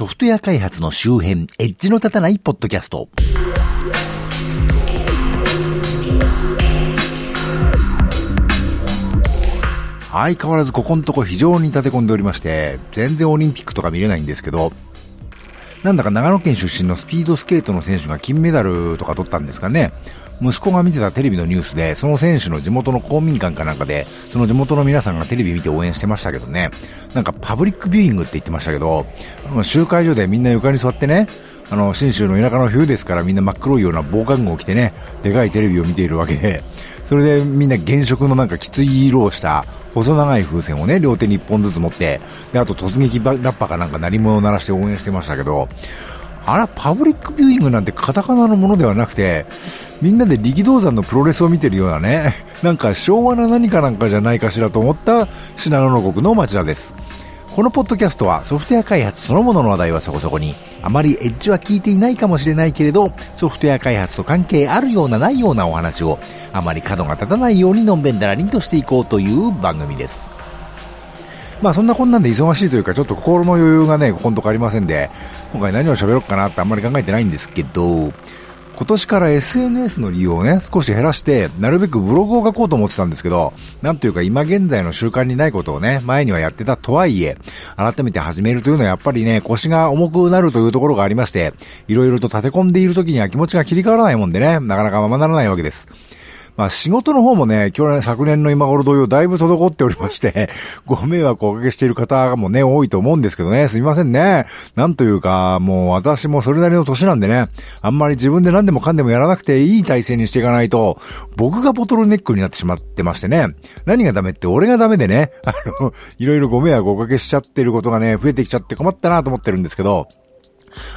ソフトウェア開発の周辺、エッジの立たないポッドキャスト。相変わらずここのとこ非常に立て込んでおりまして、全然オリンピックとか見れないんですけど、なんだか長野県出身のスピードスケートの選手が金メダルとか取ったんですかね。息子が見てたテレビのニュースで、その選手の地元の公民館かなんかで、その地元の皆さんがテレビ見て応援してましたけどね、なんかパブリックビューイングって言ってましたけど、集会所でみんな床に座ってね、あの、新州の田舎の冬ですからみんな真っ黒いような防寒具を着てね、でかいテレビを見ているわけで、それでみんな原色のなんかきつい色をした細長い風船をね、両手に1本ずつ持って、で、あと突撃ラッパかなんか鳴り物を鳴らして応援してましたけど、あら、パブリックビューイングなんてカタカナのものではなくて、みんなで力道山のプロレスを見てるようなね、なんか昭和な何かなんかじゃないかしらと思った信濃の国の町田です。このポッドキャストはソフトウェア開発そのものの話題はそこそこに、あまりエッジは聞いていないかもしれないけれど、ソフトウェア開発と関係あるようなないようなお話を、あまり角が立たないようにのんべんだらりんとしていこうという番組です。まあそんなこんなんで忙しいというか、ちょっと心の余裕がね、ここのとこありませんで、今回何を喋ろうかなってあんまり考えてないんですけど、今年から SNS の利用をね、少し減らして、なるべくブログを書こうと思ってたんですけど、なんというか今現在の習慣にないことをね、前にはやってたとはいえ、改めて始めるというのはやっぱりね、腰が重くなるというところがありまして、いろいろと立て込んでいる時には気持ちが切り替わらないもんでね、なかなかままならないわけです。まあ仕事の方もね、去年、昨年の今頃同様だいぶ滞っておりまして、ご迷惑をおかけしている方もね、多いと思うんですけどね、すみませんね。なんというか、もう私もそれなりの年なんでね、あんまり自分で何でもかんでもやらなくていい体制にしていかないと、僕がボトルネックになってしまってましてね、何がダメって俺がダメでね、あの、いろいろご迷惑をおかけしちゃってることがね、増えてきちゃって困ったなと思ってるんですけど、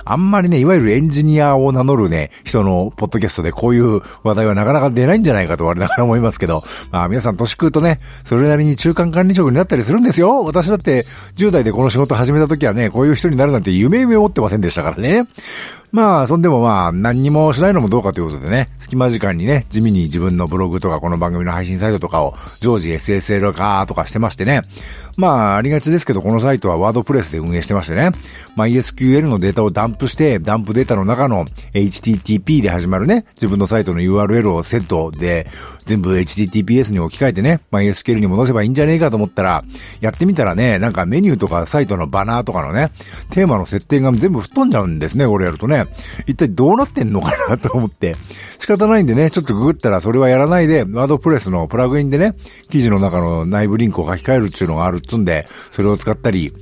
あんまりね、いわゆるエンジニアを名乗るね、人のポッドキャストでこういう話題はなかなか出ないんじゃないかと我ながら思いますけど、まあ皆さん年食うとね、それなりに中間管理職になったりするんですよ。私だって10代でこの仕事始めた時はね、こういう人になるなんて夢夢持ってませんでしたからね。まあ、そんでもまあ、何にもしないのもどうかということでね、隙間時間にね、地味に自分のブログとかこの番組の配信サイトとかを常時 SSL 化とかしてましてね。まあ、ありがちですけど、このサイトはワードプレスで運営してましてね。まあ、ESQL のデータをダンプして、ダンプデータの中の HTTP で始まるね、自分のサイトの URL をセットで、全部 HTTPS に置き換えてね、まあ、ESQL に戻せばいいんじゃねえかと思ったら、やってみたらね、なんかメニューとかサイトのバナーとかのね、テーマの設定が全部吹っ飛んじゃうんですね、これやるとね。一体どうなってんのかなと思って。仕方ないんでね、ちょっとググったらそれはやらないで、ワードプレスのプラグインでね、記事の中の内部リンクを書き換えるっていうのがあるっつんで、それを使ったり、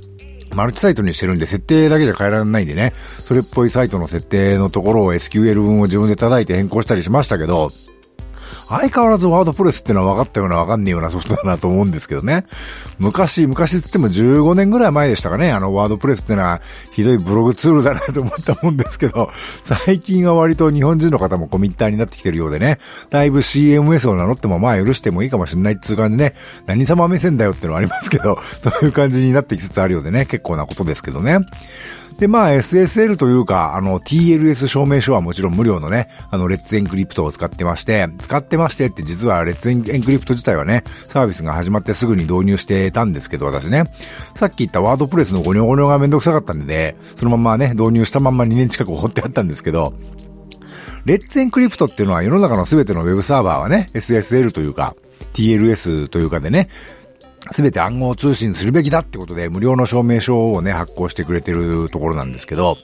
マルチサイトにしてるんで、設定だけじゃ変えられないんでね、それっぽいサイトの設定のところを SQL 文を自分で叩いて変更したりしましたけど、相変わらずワードプレスってのは分かったような分かんねえようなソフトだなと思うんですけどね。昔、昔って言っても15年ぐらい前でしたかね。あのワードプレスってのはひどいブログツールだなと思ったもんですけど、最近は割と日本人の方もコミッターになってきてるようでね、だいぶ CMS を名乗ってもまあ許してもいいかもしれないっていう感じでね、何様目線だよってのはありますけど、そういう感じになってきつつあるようでね、結構なことですけどね。で、まあ SSL というか、あの TLS 証明書はもちろん無料のね、あのレッツエンクリプトを使ってまして、使ってましてって実はレッツエンクリプト自体はね、サービスが始まってすぐに導入してたんですけど、私ね。さっき言ったワードプレスのゴニョゴニョがめんどくさかったんでね、そのままね、導入したまんま2年近く放ってあったんですけど、レッツエンクリプトっていうのは世の中の全てのウェブサーバーはね、SSL というか、TLS というかでね、すべて暗号通信するべきだってことで無料の証明書をね、発行してくれてるところなんですけど、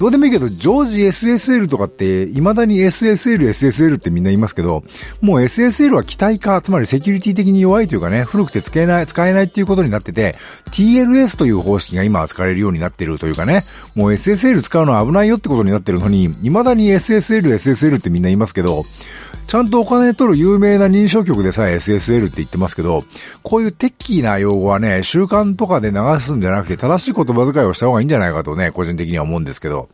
どうでもいいけど、常時 SSL とかって、未だに SSL、SSL ってみんな言いますけど、もう SSL は機体化、つまりセキュリティ的に弱いというかね、古くて使えない、使えないっていうことになってて、TLS という方式が今は使われるようになってるというかね、もう SSL 使うのは危ないよってことになってるのに、未だに SSL、SSL ってみんな言いますけど、ちゃんとお金取る有名な認証局でさえ SSL って言ってますけど、こういうテッキーな用語はね、習慣とかで流すんじゃなくて正しい言葉遣いをした方がいいんじゃないかとね、個人的には思うんですけど。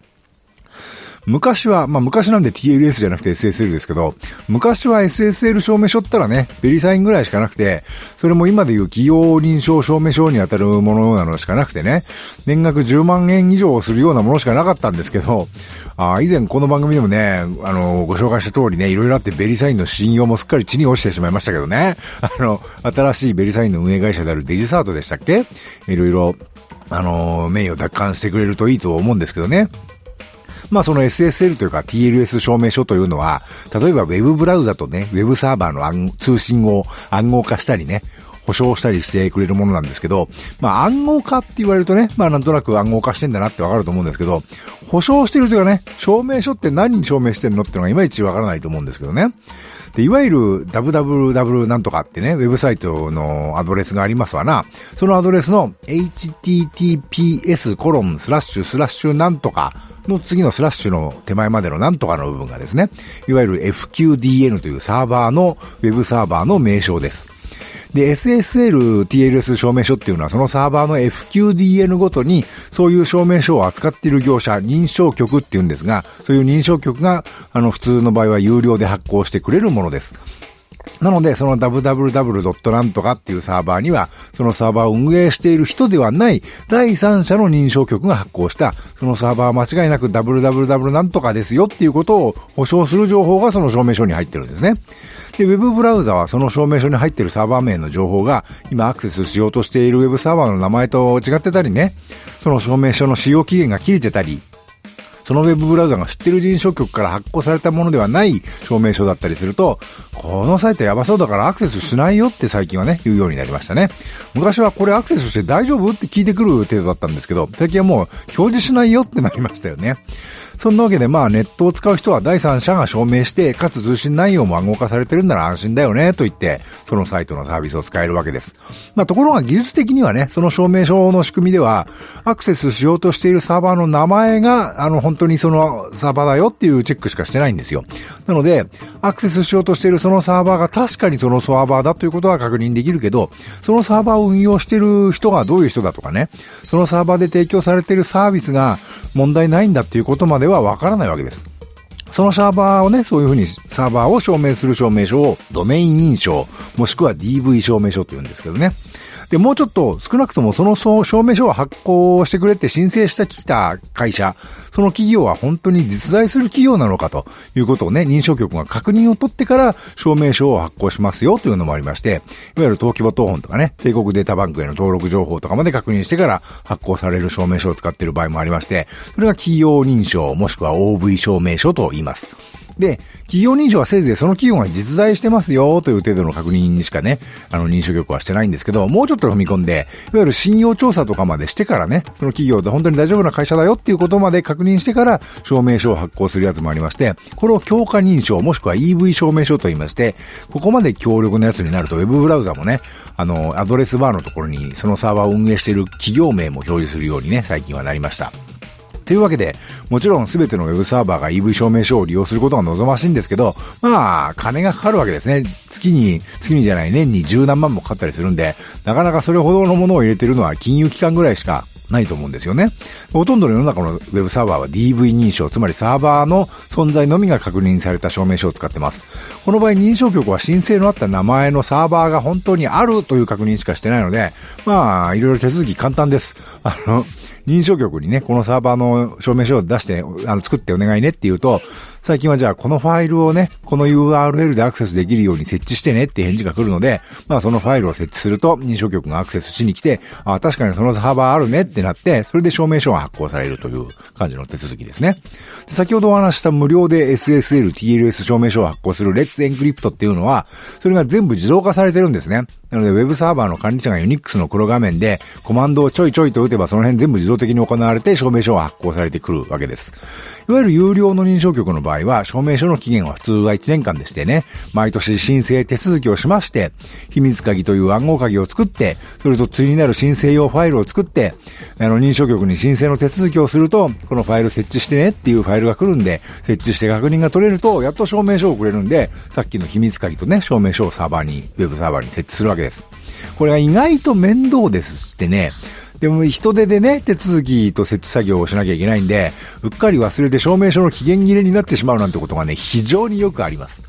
昔は、まあ昔なんで TLS じゃなくて SSL ですけど、昔は SSL 証明書ったらね、ベリサインぐらいしかなくて、それも今でいう企業認証証明書に当たるものなのしかなくてね、年額10万円以上するようなものしかなかったんですけど、あ以前この番組でもね、あの、ご紹介した通りね、いろいろあってベリサインの信用もすっかり地に落ちてしまいましたけどね。あの、新しいベリサインの運営会社であるデジサートでしたっけ？いろいろ、あの、名誉奪還してくれるといいと思うんですけどね。まあその SSL というか TLS 証明書というのは、例えば Web ブラウザとね、Web サーバーの通信を暗号化したりね、保証したりしてくれるものなんですけど、まあ暗号化って言われるとね、まあなんとなく暗号化してんだなってわかると思うんですけど、保証してるというかね、証明書って何に証明してるのっていうのがいまいちわからないと思うんですけどね。で、いわゆる www なんとかってね、ウェブサイトのアドレスがありますわな。そのアドレスの https コロンスラッシュスラッシュなんとかの次のスラッシュの手前までのなんとかの部分がですね、いわゆる FQDN というサーバーの、ウェブサーバーの名称です。で、SSL TLS 証明書っていうのはそのサーバーの FQDN ごとにそういう証明書を扱っている業者、認証局っていうんですが、そういう認証局があの普通の場合は有料で発行してくれるものです。なので、その www. なんとかっていうサーバーには、そのサーバーを運営している人ではない第三者の認証局が発行した、そのサーバーは間違いなく www なんとかですよっていうことを保証する情報がその証明書に入ってるんですね。で、ウェブブラウザはその証明書に入っているサーバー名の情報が今アクセスしようとしているウェブサーバーの名前と違ってたりね、その証明書の使用期限が切れてたり、そのウェブブラウザが知ってる認証局から発行されたものではない証明書だったりすると、このサイトやばそうだからアクセスしないよって最近はね、言うようになりましたね。昔はこれアクセスして大丈夫って聞いてくる程度だったんですけど、最近はもう表示しないよってなりましたよね。そんなわけでまあネットを使う人は第三者が証明して、かつ通信内容も暗号化されてるんなら安心だよね、と言って、そのサイトのサービスを使えるわけです。まあところが技術的にはね、その証明書の仕組みでは、アクセスしようとしているサーバーの名前が、あの本当にそのサーバーだよっていうチェックしかしてないんですよ。なので、アクセスしようとしているそのサーバーが確かにそのサーバーだということは確認できるけど、そのサーバーを運用している人がどういう人だとかね、そのサーバーで提供されているサービスが問題ないんだっていうことまではわからないわけです。そのサーバーをね、そういうふうにサーバーを証明する証明書をドメイン認証、もしくは DV 証明書と言うんですけどね。で、もうちょっと少なくともその証明書を発行してくれって申請してきた会社、その企業は本当に実在する企業なのかということをね、認証局が確認を取ってから証明書を発行しますよというのもありまして、いわゆる登記簿等本とかね、帝国データバンクへの登録情報とかまで確認してから発行される証明書を使っている場合もありまして、それが企業認証もしくは OV 証明書と言います。で、企業認証はせいぜいその企業が実在してますよという程度の確認にしかね、あの認証局はしてないんですけど、もうちょっと踏み込んで、いわゆる信用調査とかまでしてからね、その企業で本当に大丈夫な会社だよっていうことまで確認してから証明書を発行するやつもありまして、これを強化認証もしくは EV 証明書と言いまして、ここまで強力なやつになると Web ブラウザもね、あの、アドレスバーのところにそのサーバーを運営している企業名も表示するようにね、最近はなりました。というわけで、もちろん全ての Web サーバーが EV 証明書を利用することが望ましいんですけど、まあ、金がかかるわけですね。月に、月にじゃない、年に十何万もかかったりするんで、なかなかそれほどのものを入れてるのは金融機関ぐらいしかないと思うんですよね。ほとんどの世の中の Web サーバーは DV 認証、つまりサーバーの存在のみが確認された証明書を使ってます。この場合認証局は申請のあった名前のサーバーが本当にあるという確認しかしてないので、まあ、いろいろ手続き簡単です。あの、認証局にね、このサーバーの証明書を出して、あの、作ってお願いねって言うと、最近はじゃあこのファイルをね、この URL でアクセスできるように設置してねって返事が来るので、まあそのファイルを設置すると認証局がアクセスしに来て、ああ確かにそのサーバーあるねってなって、それで証明書が発行されるという感じの手続きですね。で先ほどお話した無料で SSL、TLS 証明書を発行する Let's Encrypt っていうのは、それが全部自動化されてるんですね。なので、ウェブサーバーの管理者が Unix の黒画面で、コマンドをちょいちょいと打てば、その辺全部自動的に行われて、証明書が発行されてくるわけです。いわゆる有料の認証局の場合は、証明書の期限は普通は1年間でしてね、毎年申請手続きをしまして、秘密鍵という暗号鍵を作って、それと対になる申請用ファイルを作って、あの、認証局に申請の手続きをすると、このファイル設置してねっていうファイルが来るんで、設置して確認が取れると、やっと証明書をくれるんで、さっきの秘密鍵とね、証明書をサーバーに、ウェブサーバーに設置するわけです。これが意外と面倒ですってね、でも人手でね、手続きと設置作業をしなきゃいけないんで、うっかり忘れて証明書の期限切れになってしまうなんてことがね、非常によくあります。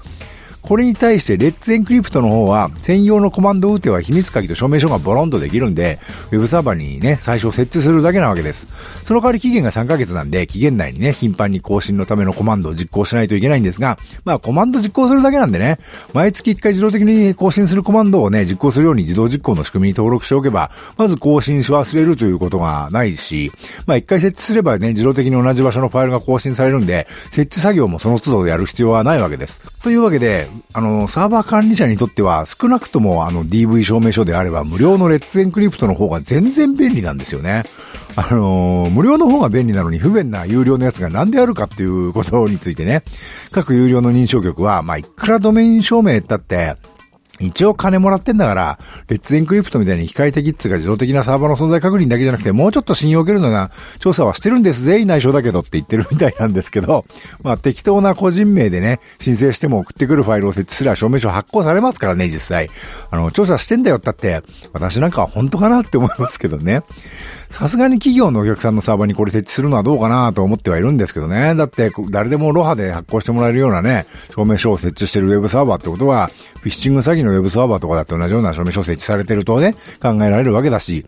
これに対してレッツエンクリプトの方は専用のコマンド打てば秘密鍵と証明書がボロンとできるんで、ウェブサーバーにね、最初設置するだけなわけです。その代わり期限が3ヶ月なんで、期限内にね、頻繁に更新のためのコマンドを実行しないといけないんですが、まあコマンド実行するだけなんでね、毎月1回自動的に更新するコマンドをね、実行するように自動実行の仕組みに登録しておけば、まず更新し忘れるということがないし、まあ1回設置すればね、自動的に同じ場所のファイルが更新されるんで、設置作業もその都度やる必要はないわけです。というわけで、あの、サーバー管理者にとっては、少なくともあの DV 証明書であれば、無料のレッツエンクリプトの方が全然便利なんですよね。あのー、無料の方が便利なのに不便な有料のやつが何であるかっていうことについてね、各有料の認証局は、まあ、いくらドメイン証明だって、一応金もらってんだから、レッツエンクリプトみたいに機械的っつうか自動的なサーバーの存在確認だけじゃなくて、もうちょっと信用を受けるのが調査はしてるんですぜ、内緒だけどって言ってるみたいなんですけど、まあ適当な個人名でね、申請しても送ってくるファイルを設置すれば証明書発行されますからね、実際。あの、調査してんだよったって、私なんかは本当かなって思いますけどね。さすがに企業のお客さんのサーバーにこれ設置するのはどうかなと思ってはいるんですけどね。だって、誰でもロハで発行してもらえるようなね、証明書を設置してるウェブサーバーってことは、フィッシング詐欺のウェブサーバーとかだって同じような証明書を設置されてるとね、考えられるわけだし、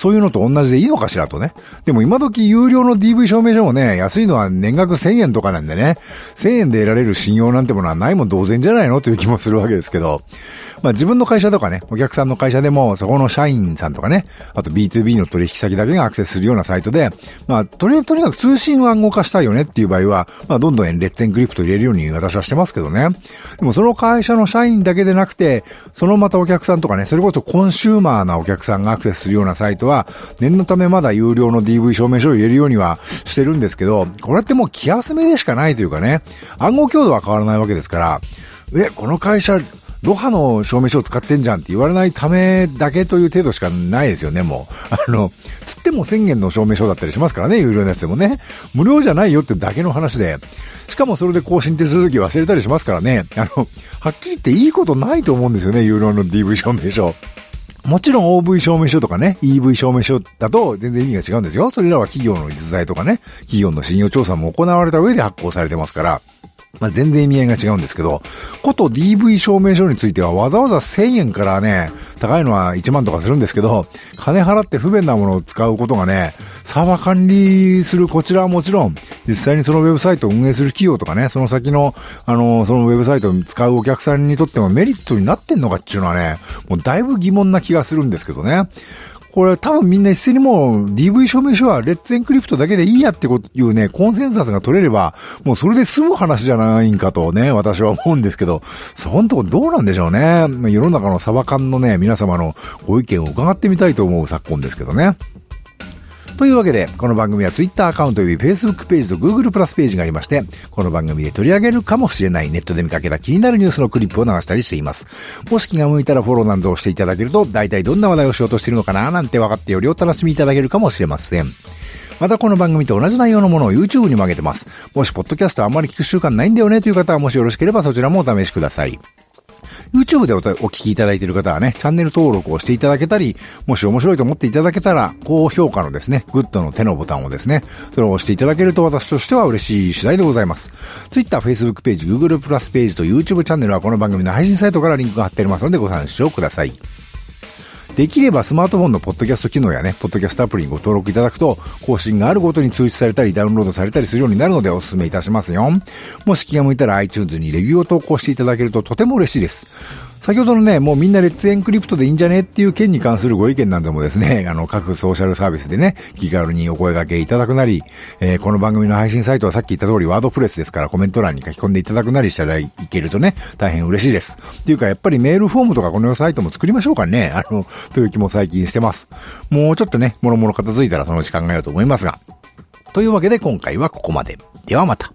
そういうのと同じでいいのかしらとね。でも今時有料の DV 証明書もね、安いのは年額1000円とかなんでね、1000円で得られる信用なんてものはないも同然じゃないのという気もするわけですけど、まあ自分の会社とかね、お客さんの会社でも、そこの社員さんとかね、あと B2B の取引先だけがアクセスするようなサイトで、まあとり、とにかく通信を暗号化したいよねっていう場合は、まあどんどんレッツエンクリプト入れるように私はしてますけどね。でもその会社の社員だけでなくて、そのまたお客さんとかね、それこそコンシューマーなお客さんがアクセスするようなサイトは、は念のためまだ有料の DV 証明書を入れるようにはしてるんですけど、これってもう気休めでしかないというかね、暗号強度は変わらないわけですから、え、この会社、ロハの証明書を使ってんじゃんって言われないためだけという程度しかないですよね、もう。あの、つっても1000円の証明書だったりしますからね、有料のやつでもね。無料じゃないよってだけの話で。しかもそれで更新手続き忘れたりしますからね。あの、はっきり言っていいことないと思うんですよね、有料の DV 証明書。もちろん OV 証明書とかね、EV 証明書だと全然意味が違うんですよ。それらは企業の実在とかね、企業の信用調査も行われた上で発行されてますから、まあ、全然意味合いが違うんですけど、こと DV 証明書についてはわざわざ1000円からね、高いのは1万とかするんですけど、金払って不便なものを使うことがね、サーバー管理するこちらはもちろん、実際にそのウェブサイトを運営する企業とかね、その先の、あの、そのウェブサイトを使うお客さんにとってもメリットになってんのかっていうのはね、もうだいぶ疑問な気がするんですけどね。これ多分みんな一斉にもう DV 証明書はレッツエンクリプトだけでいいやってこいうね、コンセンサスが取れれば、もうそれで済む話じゃないんかとね、私は思うんですけど、そこんとこどうなんでしょうね。世の中のサバ缶のね、皆様のご意見を伺ってみたいと思う昨今ですけどね。というわけで、この番組は Twitter アカウント及び Facebook ページと Google プラスページがありまして、この番組で取り上げるかもしれないネットで見かけた気になるニュースのクリップを流したりしています。もし気が向いたらフォローなんぞをしていただけると、大体どんな話題をしようとしているのかななんて分かってよりお楽しみいただけるかもしれません。またこの番組と同じ内容のものを YouTube にも上げてます。もしポッドキャストあんまり聞く習慣ないんだよねという方はもしよろしければそちらもお試しください。YouTube でお聞きいただいている方はね、チャンネル登録をしていただけたり、もし面白いと思っていただけたら、高評価のですね、グッドの手のボタンをですね、それを押していただけると私としては嬉しい次第でございます。Twitter、Facebook ページ、Google プラスページと YouTube チャンネルはこの番組の配信サイトからリンクが貼っておりますのでご参照ください。できればスマートフォンのポッドキャスト機能やね、ポッドキャストアプリにご登録いただくと、更新があるごとに通知されたり、ダウンロードされたりするようになるのでお勧めいたしますよ。もし気が向いたら iTunes にレビューを投稿していただけるととても嬉しいです。先ほどのね、もうみんなレッツエンクリプトでいいんじゃねっていう件に関するご意見なんでもですね、あの、各ソーシャルサービスでね、気軽にお声掛けいただくなり、えー、この番組の配信サイトはさっき言った通りワードプレスですからコメント欄に書き込んでいただくなりしたらいけるとね、大変嬉しいです。っていうか、やっぱりメールフォームとかこのサイトも作りましょうかね。あの、という気も最近してます。もうちょっとね、もろもろ片付いたらそのうち考えようと思いますが。というわけで今回はここまで。ではまた。